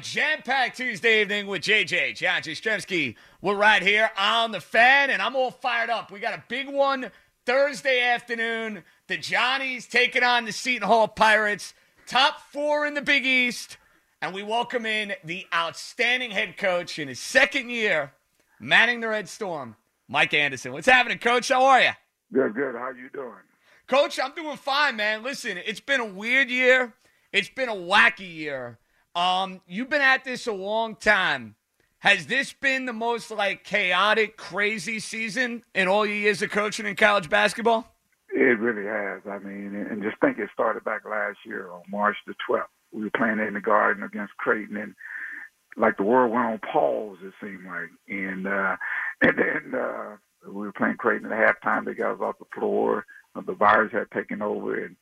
Jam-packed Tuesday evening with JJ, John Jastremski. We're right here on the fan, and I'm all fired up. We got a big one Thursday afternoon. The Johnnies taking on the Seton Hall Pirates. Top four in the Big East. And we welcome in the outstanding head coach in his second year, manning the Red Storm, Mike Anderson. What's happening, Coach? How are you? Good, good. How you doing? Coach, I'm doing fine, man. Listen, it's been a weird year. It's been a wacky year. Um, you've been at this a long time. Has this been the most like chaotic, crazy season in all your years of coaching in college basketball? It really has. I mean, and just think it started back last year on March the 12th. We were playing in the Garden against Creighton, and like the world went on pause. It seemed like, and uh, and then uh, we were playing Creighton at halftime. They got us off the floor. The virus had taken over, and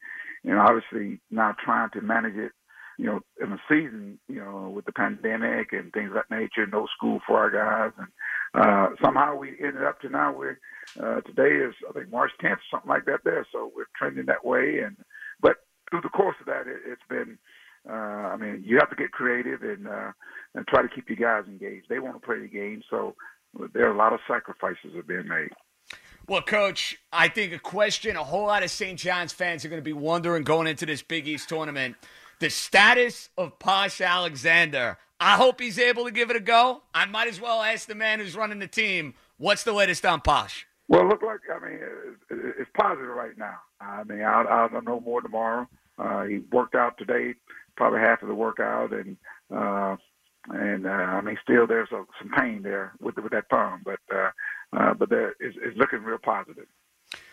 and obviously now trying to manage it you know, in the season, you know, with the pandemic and things of that nature, no school for our guys, and uh, somehow we ended up to now where uh, today is I think March 10th, something like that. There, so we're trending that way, and but through the course of that, it, it's been. Uh, I mean, you have to get creative and uh, and try to keep your guys engaged. They want to play the game, so there are a lot of sacrifices that are being made. Well, Coach, I think a question a whole lot of St. John's fans are going to be wondering going into this Big East tournament the status of Posh Alexander. I hope he's able to give it a go. I might as well ask the man who's running the team, what's the latest on Posh? Well, look like I mean it's positive right now. I mean I'll, I'll know more tomorrow. Uh, he worked out today, probably half of the workout, and uh, and uh, I mean still there's a, some pain there with with that thumb, but uh, uh, but there, it's, it's looking real positive.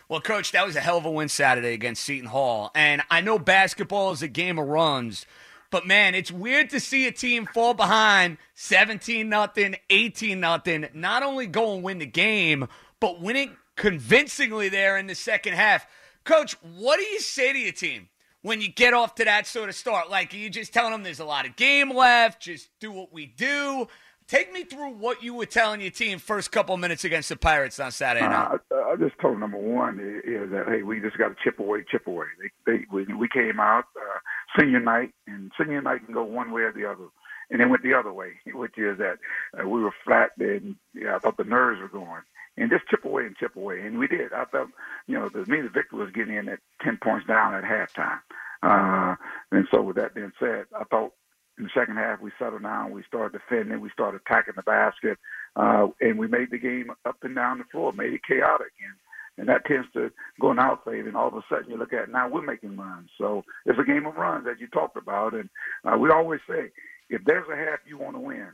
Well, Coach, that was a hell of a win Saturday against Seton Hall. And I know basketball is a game of runs, but man, it's weird to see a team fall behind 17 nothing, 18 nothing, not only go and win the game, but winning convincingly there in the second half. Coach, what do you say to your team when you get off to that sort of start? Like, are you just telling them there's a lot of game left, just do what we do? Take me through what you were telling your team first couple minutes against the Pirates on Saturday night. Uh, I just told number one is, that hey, we just got to chip away, chip away. They, they we, we came out uh, senior night, and senior night can go one way or the other, and then went the other way, which is that uh, we were flat, and yeah, I thought the nerves were going, and just chip away and chip away, and we did. I thought, you know, the me the victor was getting in at ten points down at halftime, uh, and so with that being said, I thought in the second half, we settled down. We started defending. We started attacking the basket, uh, and we made the game up and down the floor. Made it chaotic, and and that tends to go in our favor. And all of a sudden, you look at now we're making runs. So it's a game of runs as you talked about, and uh, we always say if there's a half you want to win,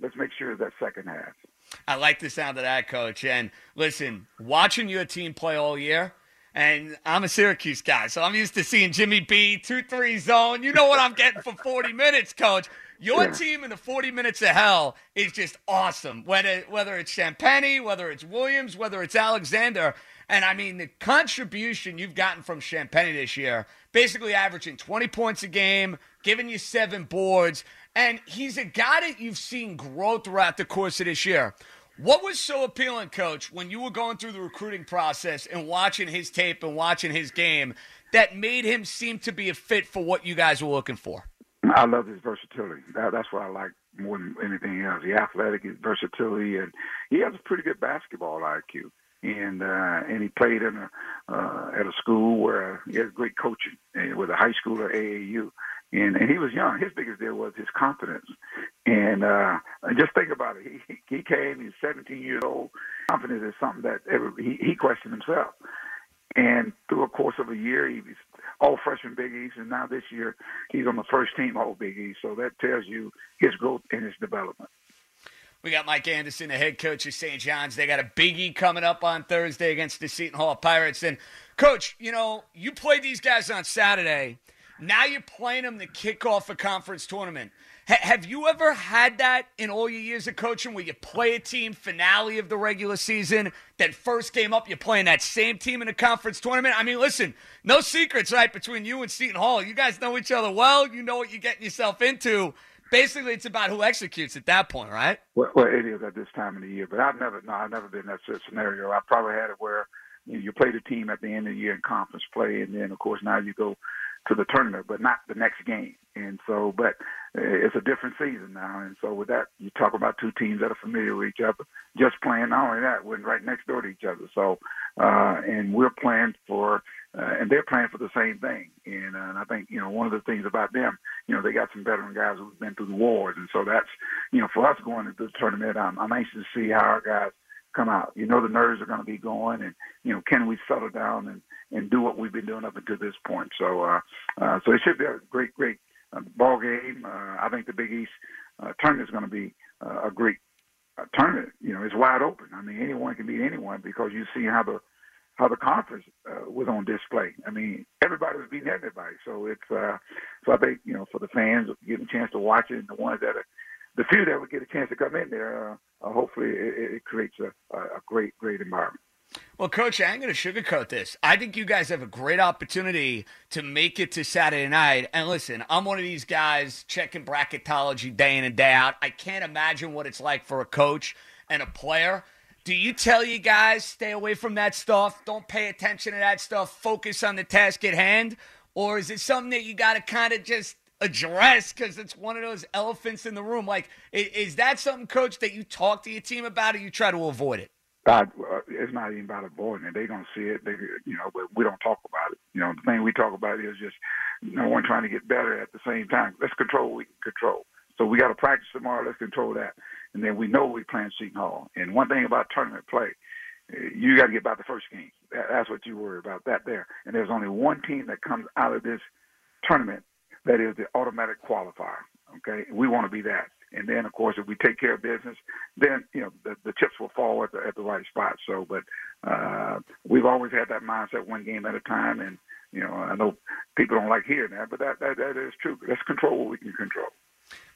let's make sure that second half. I like the sound of that, Coach. And listen, watching your team play all year And I'm a Syracuse guy, so I'm used to seeing Jimmy B, 2 3 zone. You know what I'm getting for 40 minutes, coach. Your Yeah. team in the 40 minutes of hell is just awesome. Whether, whether it's Champagnie, whether it's Williams, whether it's Alexander. And I mean, the contribution you've gotten from Champagnie this year, basically averaging 20 points a game, giving you seven boards. And he's a guy that you've seen grow throughout the course of this year. What was so appealing, coach, when you were going through the recruiting process and watching his tape and watching his game that made him seem to be a fit for what you guys were looking for? I love his versatility. That, that's what I like more than anything else. The athletic, his versatility, and he has a pretty good basketball IQ. And uh, and he played in a uh, at a school where he has great coaching and with a high school or AAU. And and he was young. His biggest deal was his confidence. And uh, just think about it. He he came. He's 17 years old. Confidence is something that every, he he questioned himself. And through a course of a year, he was all freshman Big East, and now this year he's on the first team All Big East. So that tells you his growth and his development. We got Mike Anderson, the head coach of St. John's. They got a biggie coming up on Thursday against the Seton Hall Pirates. And, coach, you know, you played these guys on Saturday. Now you're playing them to kick off a conference tournament. Ha- have you ever had that in all your years of coaching where you play a team finale of the regular season, then first game up, you're playing that same team in a conference tournament? I mean, listen, no secrets, right, between you and Seton Hall. You guys know each other well. You know what you're getting yourself into. Basically, it's about who executes at that point, right? Well, well, it is at this time of the year, but I've never, no, I've never been in that scenario. I've probably had it where you, know, you play the team at the end of the year in conference play, and then of course now you go to the tournament, but not the next game. And so, but it's a different season now, and so with that, you talk about two teams that are familiar with each other, just playing. Not only that, we're right next door to each other. So, uh, and we're playing for, uh, and they're playing for the same thing. And, uh, and I think you know one of the things about them, you know, they got some veteran guys who've been through the wars, and so that's, you know, for us going into the tournament, I'm, I'm anxious to see how our guys come out. You know, the nerves are going to be going, and you know, can we settle down and and do what we've been doing up until this point? So, uh, uh, so it should be a great, great uh, ball game. Uh, I think the Big East uh, tournament is going to be uh, a great uh, tournament. You know, it's wide open. I mean, anyone can beat anyone because you see how the how the conference uh, was on display. I mean, everybody was beating everybody. So it's uh, so I think you know for the fans getting a chance to watch it, and the ones that are the few that would get a chance to come in there, uh, uh, hopefully it, it creates a, a great, great environment. Well, Coach, I ain't going to sugarcoat this. I think you guys have a great opportunity to make it to Saturday night. And listen, I'm one of these guys checking bracketology day in and day out. I can't imagine what it's like for a coach and a player. Do you tell you guys stay away from that stuff? Don't pay attention to that stuff. Focus on the task at hand, or is it something that you got to kind of just address because it's one of those elephants in the room? Like, is that something, Coach, that you talk to your team about, or you try to avoid it? Uh, it's not even about avoiding it. They don't see it. They, you know, but we don't talk about it. You know, the thing we talk about is just no one trying to get better at the same time. Let's control what we can control. So we got to practice tomorrow. Let's control that, and then we know we playing Seton Hall. And one thing about tournament play, uh, you got to get about the first game. That, that's what you worry about. That there. And there's only one team that comes out of this tournament that is the automatic qualifier. Okay, we want to be that. And then, of course, if we take care of business, then you know the, the chips will fall at the at the right spot. So, but uh, we've always had that mindset, one game at a time. And you know, I know people don't like hearing that, but that that, that is true. Let's control what we can control.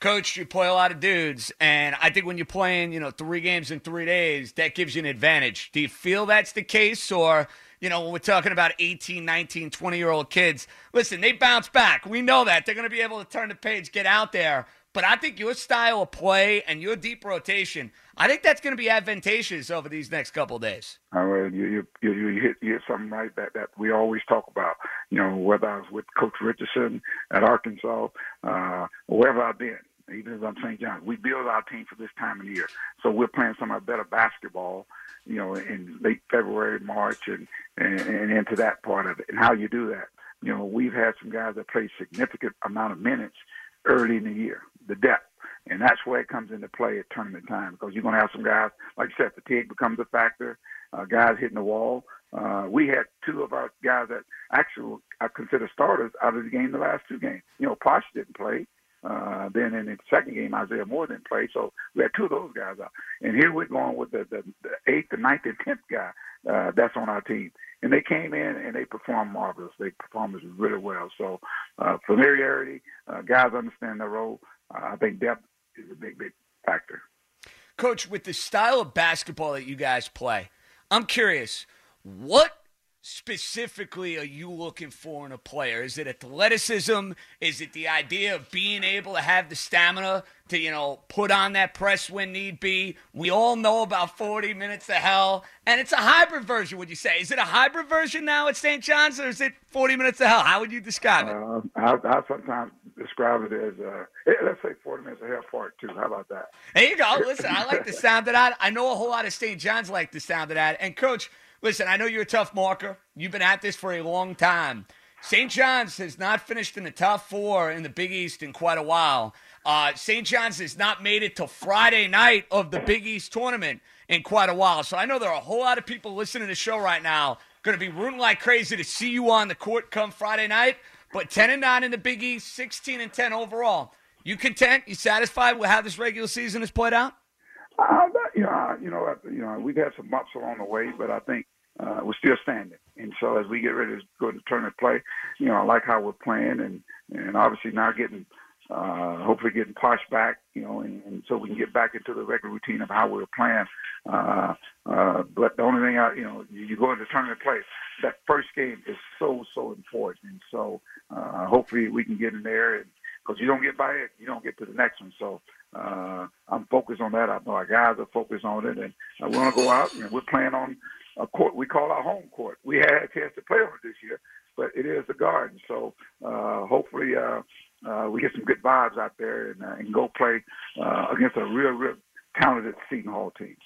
Coach, you play a lot of dudes, and I think when you're playing, you know, three games in three days, that gives you an advantage. Do you feel that's the case, or you know, when we're talking about 18, 19, 20 year old kids, listen, they bounce back. We know that they're going to be able to turn the page, get out there. But I think your style of play and your deep rotation, I think that's going to be advantageous over these next couple days. Uh, you, you you you hit you hit something right that that we always talk about. You know, whether I was with Coach Richardson at Arkansas, uh, wherever I've been, even if I'm St. John's, we build our team for this time of year. So we're playing some of our better basketball, you know, in late February, March, and, and and into that part of it. And how you do that, you know, we've had some guys that play significant amount of minutes early in the year, the depth. And that's where it comes into play at tournament time because you're going to have some guys, like you said, fatigue becomes a factor, uh, guys hitting the wall. Uh, we had two of our guys that actually I consider starters out of the game the last two games. You know, Posh didn't play. Uh, then in the second game, Isaiah Moore didn't play, so we had two of those guys out. And here we're going with the, the, the eighth, the ninth, and tenth guy uh, that's on our team. And they came in and they performed marvelous. They performed really well. So uh, familiarity, uh, guys understand their role. Uh, I think depth is a big, big factor. Coach, with the style of basketball that you guys play, I'm curious, what specifically are you looking for in a player? Is it athleticism? Is it the idea of being able to have the stamina to, you know, put on that press when need be? We all know about 40 minutes to hell, and it's a hybrid version, would you say? Is it a hybrid version now at St. John's, or is it 40 minutes to hell? How would you describe it? Uh, I, I sometimes describe it as, uh, let's say 40 minutes of hell part two. How about that? There you go. Listen, I like the sound of that. I know a whole lot of St. John's like the sound of that. And, Coach, Listen, I know you're a tough marker. You've been at this for a long time. St. John's has not finished in the top four in the Big East in quite a while. Uh, St. John's has not made it to Friday night of the Big East tournament in quite a while. So I know there are a whole lot of people listening to the show right now going to be rooting like crazy to see you on the court come Friday night. But 10 and 9 in the Big East, 16 and 10 overall. You content? You satisfied with how this regular season has played out? Know, you know, you know, we've had some bumps along the way, but I think uh, we're still standing. And so as we get ready to go to tournament play, you know, I like how we're playing, and and obviously now getting, uh, hopefully getting Posh back, you know, and, and so we can get back into the regular routine of how we're playing. Uh, uh, but the only thing I, you know, you, you go into tournament play, that first game is so so important, and so uh, hopefully we can get in there because you don't get by it, you don't get to the next one. So uh, I'm focused on that. I know our guys are focused on it, and we want to go out and we're playing on a court we call our home court. We had a chance to play on it this year, but it is the Garden. So uh, hopefully uh, uh, we get some good vibes out there and, uh, and go play uh, against a real, real talented Seton Hall team.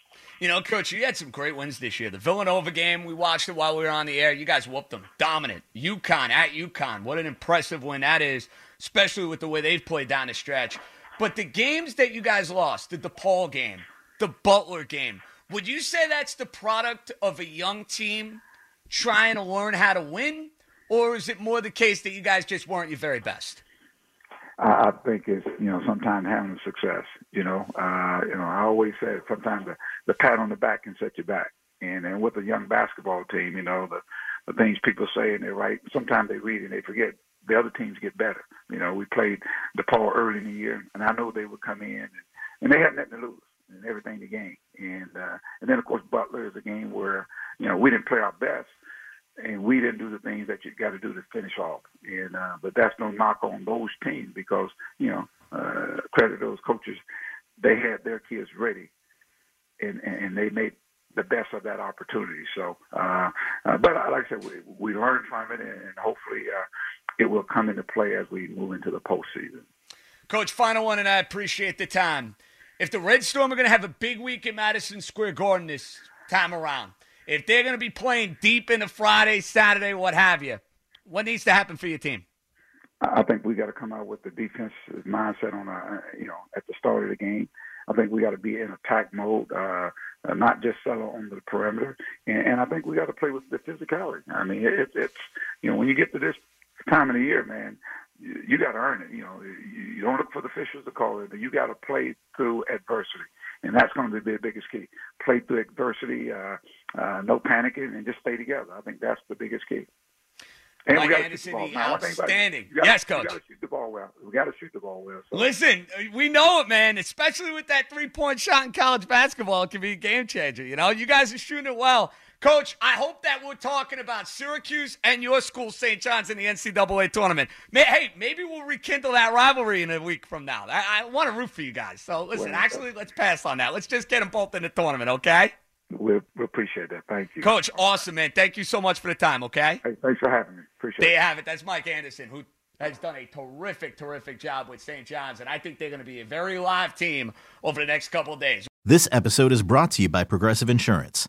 You know, Coach, you had some great wins this year. The Villanova game, we watched it while we were on the air. You guys whooped them. Dominant. UConn at UConn. What an impressive win that is especially with the way they've played down the stretch. But the games that you guys lost, the DePaul game, the Butler game, would you say that's the product of a young team trying to learn how to win? Or is it more the case that you guys just weren't your very best? I think it's you know sometimes having success. You know, uh, you know I always say sometimes the, the pat on the back can set you back. And and with a young basketball team, you know the the things people say and they write. Sometimes they read and they forget the other teams get better. You know, we played DePaul early in the year, and I know they would come in, and, and they had nothing to lose and everything to gain. And uh, and then of course Butler is a game where you know we didn't play our best, and we didn't do the things that you got to do to finish off. And uh, but that's no knock on those teams because you know uh, credit those coaches, they had their kids ready, and and they made the best of that opportunity. So, uh, uh, but like I said, we, we learned from it, and hopefully uh, it will come into play as we move into the postseason. Coach, final one, and I appreciate the time. If the Red Storm are going to have a big week in Madison Square Garden this time around, if they're going to be playing deep into Friday, Saturday, what have you, what needs to happen for your team? I think we got to come out with the defensive mindset on a, you know, at the start of the game. I think we got to be in attack mode, uh, uh, not just settle on the perimeter. And, and I think we got to play with the physicality. I mean, it, it's you know when you get to this time of the year, man, you, you got to earn it. You know, you, you don't look for the officials to call it, but you got to play through adversity, and that's going to be the biggest key. Play through adversity, uh, uh, no panicking, and just stay together. I think that's the biggest key. And Mike we Anderson, the ball. outstanding. Gotta, yes, coach. We got to shoot the ball well. We got to shoot the ball well. So. Listen, we know it, man. Especially with that three-point shot in college basketball, it can be a game changer. You know, you guys are shooting it well. Coach, I hope that we're talking about Syracuse and your school, St. John's, in the NCAA tournament. May, hey, maybe we'll rekindle that rivalry in a week from now. I, I want to root for you guys. So, listen, well, actually, let's pass on that. Let's just get them both in the tournament, okay? We, we appreciate that. Thank you. Coach, awesome, man. Thank you so much for the time, okay? Hey, thanks for having me. Appreciate there it. There you have it. That's Mike Anderson, who has done a terrific, terrific job with St. John's, and I think they're going to be a very live team over the next couple of days. This episode is brought to you by Progressive Insurance.